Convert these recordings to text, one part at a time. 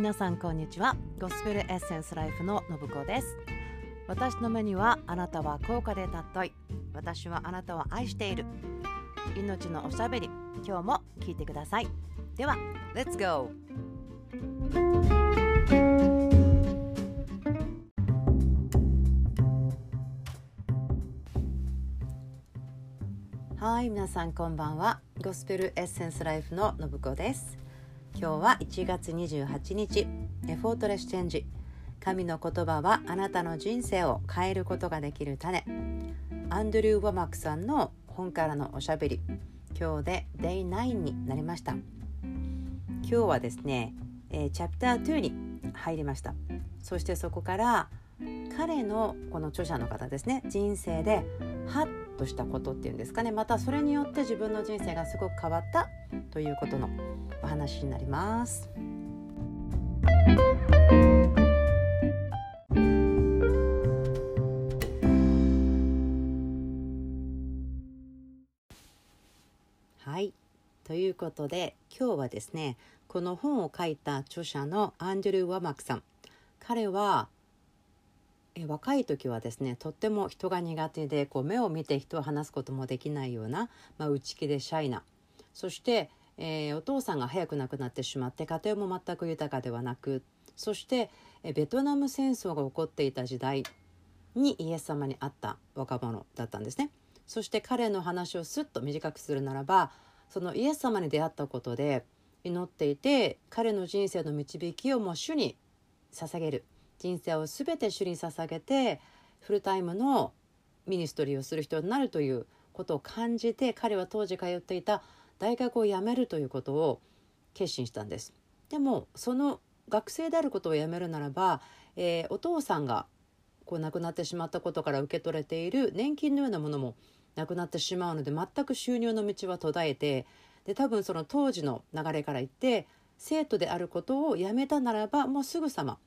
皆さんこんにちは。ゴスペルエッセンスライフの信子です。私の目にはあなたは高価で尊い。私はあなたを愛している。命のおしゃべり。今日も聞いてください。では Let's go! はい皆さんこんばんは。ゴスペルエッセンスライフの信子です。今日は1月28日 Effortless Change。神の言葉はあなたの人生を変えることができる種。アンドリュー・ワマックさんの本からのおしゃべり。今日で Day9 になりました。今日はですね、えー、チャプター2に入りました。そしてそこから彼のこの著者の方ですね。人生でハッとしたことっていうんですかね。またそれによって自分の人生がすごく変わったということのお話になります。はい。ということで今日はですねこの本を書いた著者のアンジェル・ワマクさん。彼はえ若い時はですねとっても人が苦手でこう目を見て人を話すこともできないような、まあ、内気でシャイな。そして、えー、お父さんが早く亡くなってしまって家庭も全く豊かではなくそして、えベトナム戦争が起こっていた時代にイエス様に会った若者だったんですね。そして彼の話をすっと短くするならばそのイエス様に出会ったことで祈っていて彼の人生の導きをもう主に捧げる人生を全て主に捧げてフルタイムのミニストリーをする人になるということを感じて彼は当時通っていた大学を辞めるということを決心したんです。でもその学生であることをやめるならば、えー、お父さんがこう亡くなってしまったことから受け取れている年金のようなものもなくなってしまうので全く収入の道は途絶えてで多分その当時の流れから言って生徒であることをやめたならばもうすぐさま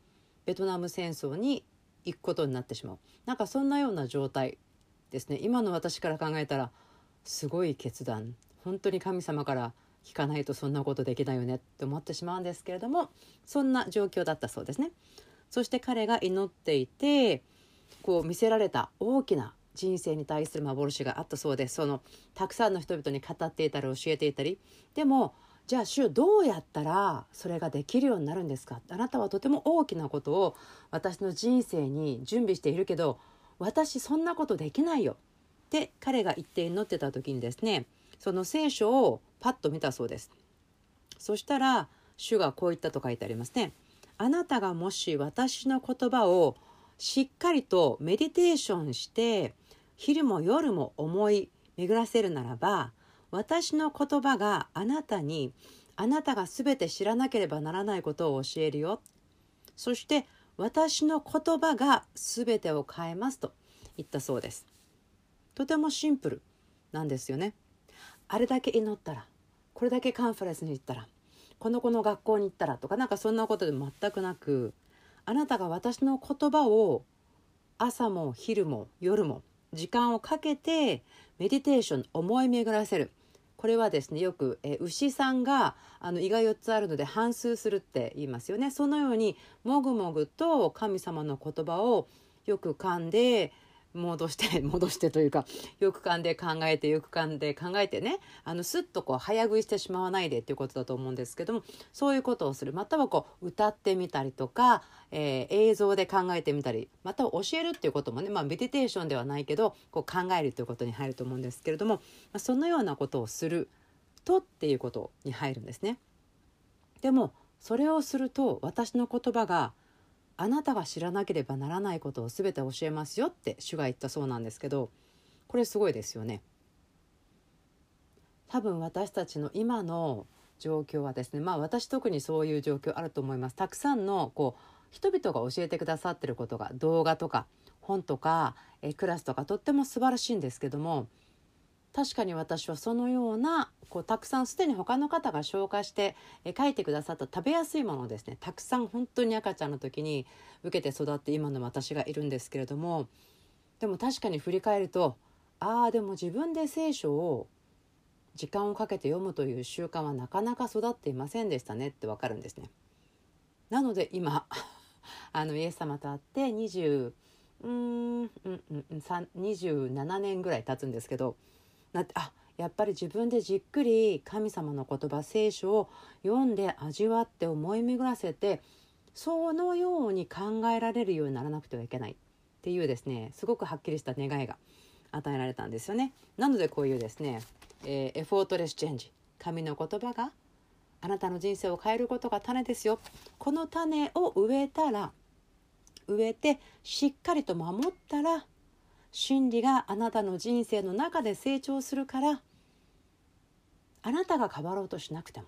ベトナム戦争に行くことになってしまう。なんかそんなような状態ですね。今の私から考えたらすごい決断。本当に神様から聞かないとそんなことできないよねって思ってしまうんですけれどもそんな状況だったそうですね。そして彼が祈っていてこう見せられた大きな人生に対する幻があったそうですそのたくさんの人々に語っていたり教えていたり。でもじゃあ主どうやったらそれができるようになるんですか？あなたはとても大きなことを私の人生に準備しているけど私そんなことできないよって彼が言って祈ってた時にですねその聖書をパッと見たそうです。そしたら主がこう言ったと書いてありますね。あなたがもし私の言葉をしっかりとメディテーションして昼も夜も思い巡らせるならば私の言葉があなたにあなたが全て知らなければならないことを教えるよ。そして私の言葉が全てを変えますと言ったそうです。とてもシンプルなんですよね。あれだけ祈ったらこれだけカンファレンスに行ったらこの子の学校に行ったらとかなんかそんなことで全くなくあなたが私の言葉を朝も昼も夜も時間をかけてメディテーション思い巡らせる。これはですねよく、え牛さんがあの胃が4つあるので反芻するって言いますよね。そのようにもぐもぐと神様の言葉をよく噛んで戻して 戻してというかよく噛んで考えてよく噛んで考えてねあのスッとこう早食いしてしまわないでっていうことだと思うんですけどもそういうことをするまたはこう歌ってみたりとか、えー、映像で考えてみたりまたは教えるっていうこともね、まあ、メディテーションではないけどこう考えるということに入ると思うんですけれども、ま、そのようなことをするとっていうことに入るんですね。でもそれをすると私の言葉があなたが知らなければならないことを全て教えますよって主が言ったそうなんですけどこれすごいですよね。多分私たちの今の状況はですねまあ私特にそういう状況あると思います。たくさんのこう人々が教えてくださってることが動画とか本とかえクラスとかとっても素晴らしいんですけども確かに私はそのようなこうたくさんすでに他の方が紹介してえ書いてくださった食べやすいものをですねたくさん本当に赤ちゃんの時に受けて育って今の私がいるんですけれどもでも確かに振り返るとああでも自分で聖書を時間をかけて読むという習慣はなかなか育っていませんでしたねってわかるんですね。なので今 あのイエス様と会って20うんうんうんうん27年ぐらい経つんですけどなってあやっぱり自分でじっくり神様の言葉聖書を読んで味わって思い巡らせてそのように考えられるようにならなくてはいけないっていうですねすごくはっきりした願いが与えられたんですよね。なのでこういうですね、えー、エフォートレスチェンジ神の言葉があなたの人生を変えることが種ですよこの種を植えたら植えてしっかりと守ったら真理があなたの人生の中で成長するからあなたが変わろうとしなくても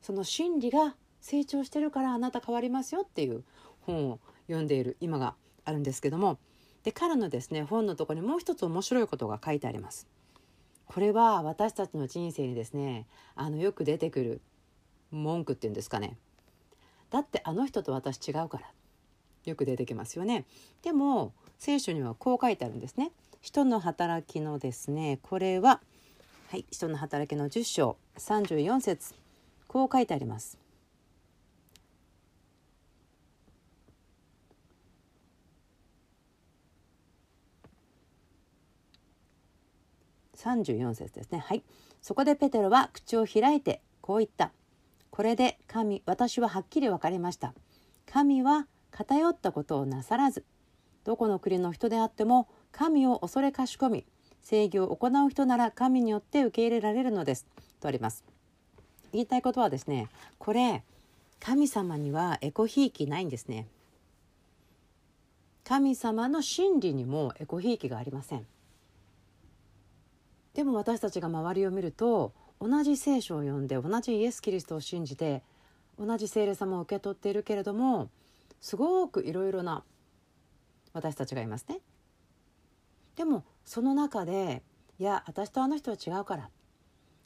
その真理が成長してるからあなた変わりますよっていう本を読んでいる今があるんですけどもで彼のですね本のところにもう一つ面白いことが書いてあります。これは私たちの人生にですねあのよく出てくる文句っていうんですかねだってあの人と私違うからよく出てきますよねでも聖書にはこう書いてあるんですね。人の働きのですね。これははい人の働きの10章34節。こう書いてあります。34節ですね。はい。そこでペテロは口を開いてこう言った。これで神私ははっきり分かりました。神は偏ったことをなさらずどこの国の人であっても神を恐れかしこみ正義を行う人なら神によって受け入れられるのです。とあります。言いたいことはですねこれ神様にはエコひいきないんですね。神様の真理にもエコひいきがありません。でも私たちが周りを見ると同じ聖書を読んで同じイエス・キリストを信じて同じ聖霊様を受け取っているけれどもすごくいろいろな私たちがいますね。でもその中でいや私とあの人は違うから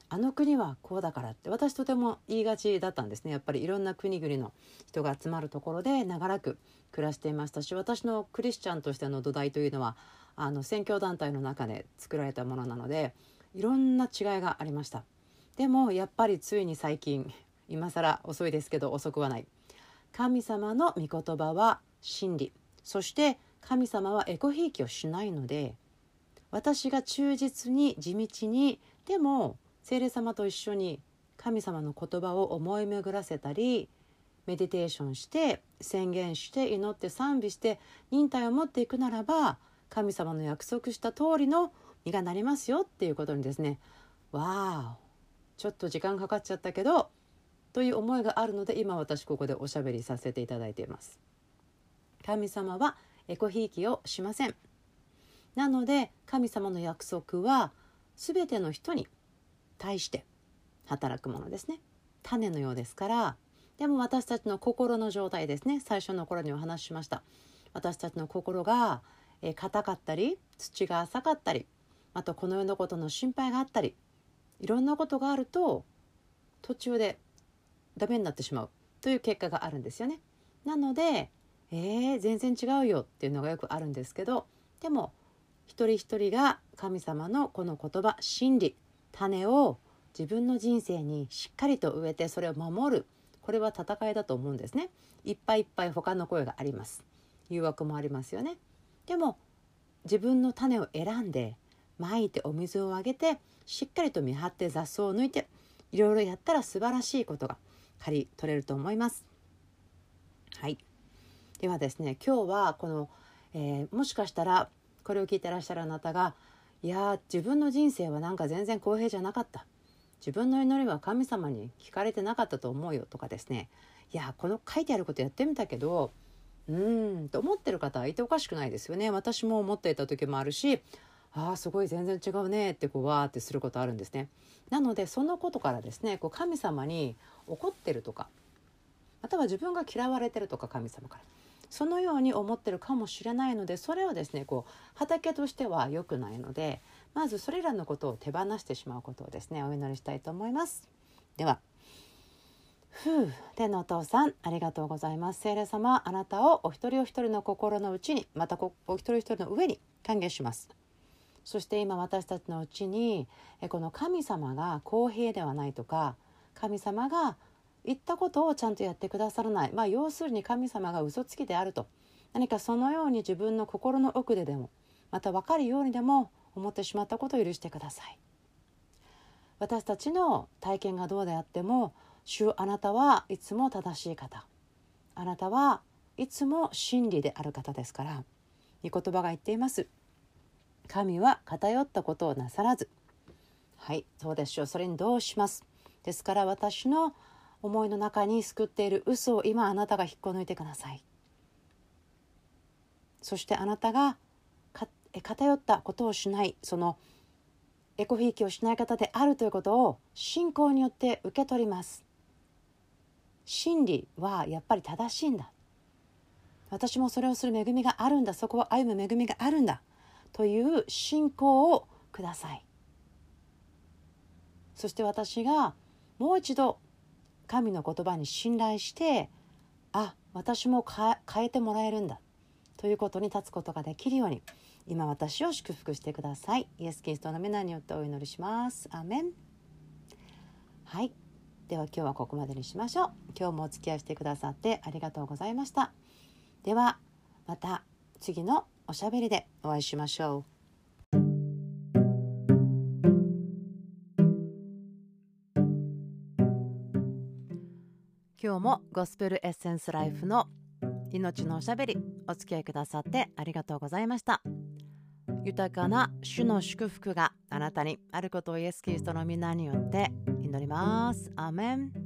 あの国はこうだからって私とても言いがちだったんですね。やっぱりいろんな国々の人が集まるところで長らく暮らしていましたし私のクリスチャンとしての土台というのはあの宣教団体の中で作られたものなのでいろんな違いがありました。でもやっぱりついに最近今更遅いですけど遅くはない。神様の御言葉は真理。そして神様はエコひいきをしないので私が忠実に地道にでも聖霊様と一緒に神様の言葉を思い巡らせたりメディテーションして宣言して祈って賛美して忍耐を持っていくならば神様の約束した通りの実がなりますよっていうことにですねわあちょっと時間かかっちゃったけどという思いがあるので今私ここでおしゃべりさせていただいています。神様はエコひいきをしません。なので神様の約束は全ての人に対して働くものですね。種のようですからでも私たちの心の状態ですね。最初の頃にお話ししました。私たちの心が硬かったり土が浅かったりあとこの世のことの心配があったりいろんなことがあると途中でダメになってしまうという結果があるんですよね。なのでえー、全然違うよっていうのがよくあるんですけどでも一人一人が神様のこの言葉真理種を自分の人生にしっかりと植えてそれを守るこれは戦いだと思うんですね。いっぱいいっぱい他の声があります。誘惑もありますよね。でも自分の種を選んでまいてお水をあげてしっかりと見張って雑草を抜いていろいろやったら素晴らしいことが刈り取れると思います。はい。ではですね今日はこの、えー、もしかしたらこれを聞いてらっしゃるあなたがいや自分の人生はなんか全然公平じゃなかった。自分の祈りは神様に聞かれてなかったと思うよとかですね。いやこの書いてあることやってみたけどうーんと思ってる方はいておかしくないですよね。私も思っていた時もあるしああすごい全然違うねってこうわーってすることあるんですね。なのでそのことからですねこう神様に怒ってるとかまたは自分が嫌われてるとか神様から。そのように思ってるかもしれないのでそれはですねこう畑としては良くないのでまずそれらのことを手放してしまうことをですねお祈りしたいと思います。ではふう天のお父さんありがとうございます聖霊様あなたをお一人お一人の心の内にまたお一人一人の上に歓迎しますそして今私たちのうちにこの神様が公平ではないとか神様が言ったことをちゃんとやってくださらない、まあ、要するに神様が嘘つきであると。何かそのように自分の心の奥ででもまた分かるようにでも思ってしまったことを許してください。私たちの体験がどうであっても主あなたはいつも正しい方。あなたはいつも真理である方ですから御言葉が言っています。神は偏ったことをなさらず。はいそうでしょう。それにどうします。ですから私の思いの中に救っている嘘を今あなたが引っこ抜いてください。そしてあなたが偏ったことをしないそのエコひいきをしない方であるということを信仰によって受け取ります。真理はやっぱり正しいんだ。私もそれをする恵みがあるんだ。そこを歩む恵みがあるんだ。という信仰をください。そして私がもう一度神の言葉に信頼してあ私も変えてもらえるんだということに立つことができるように今私を祝福してください。イエス・キリストの皆によってお祈りします。アメン。はい。では今日はここまでにしましょう。今日もお付き合いしてくださってありがとうございました。ではまた次のおしゃべりでお会いしましょう。今日もゴスペルエッセンスライフの命のおしゃべりお付き合いくださってありがとうございました豊かな主の祝福があなたにあることをイエス・キリストの皆によって祈ります。アメン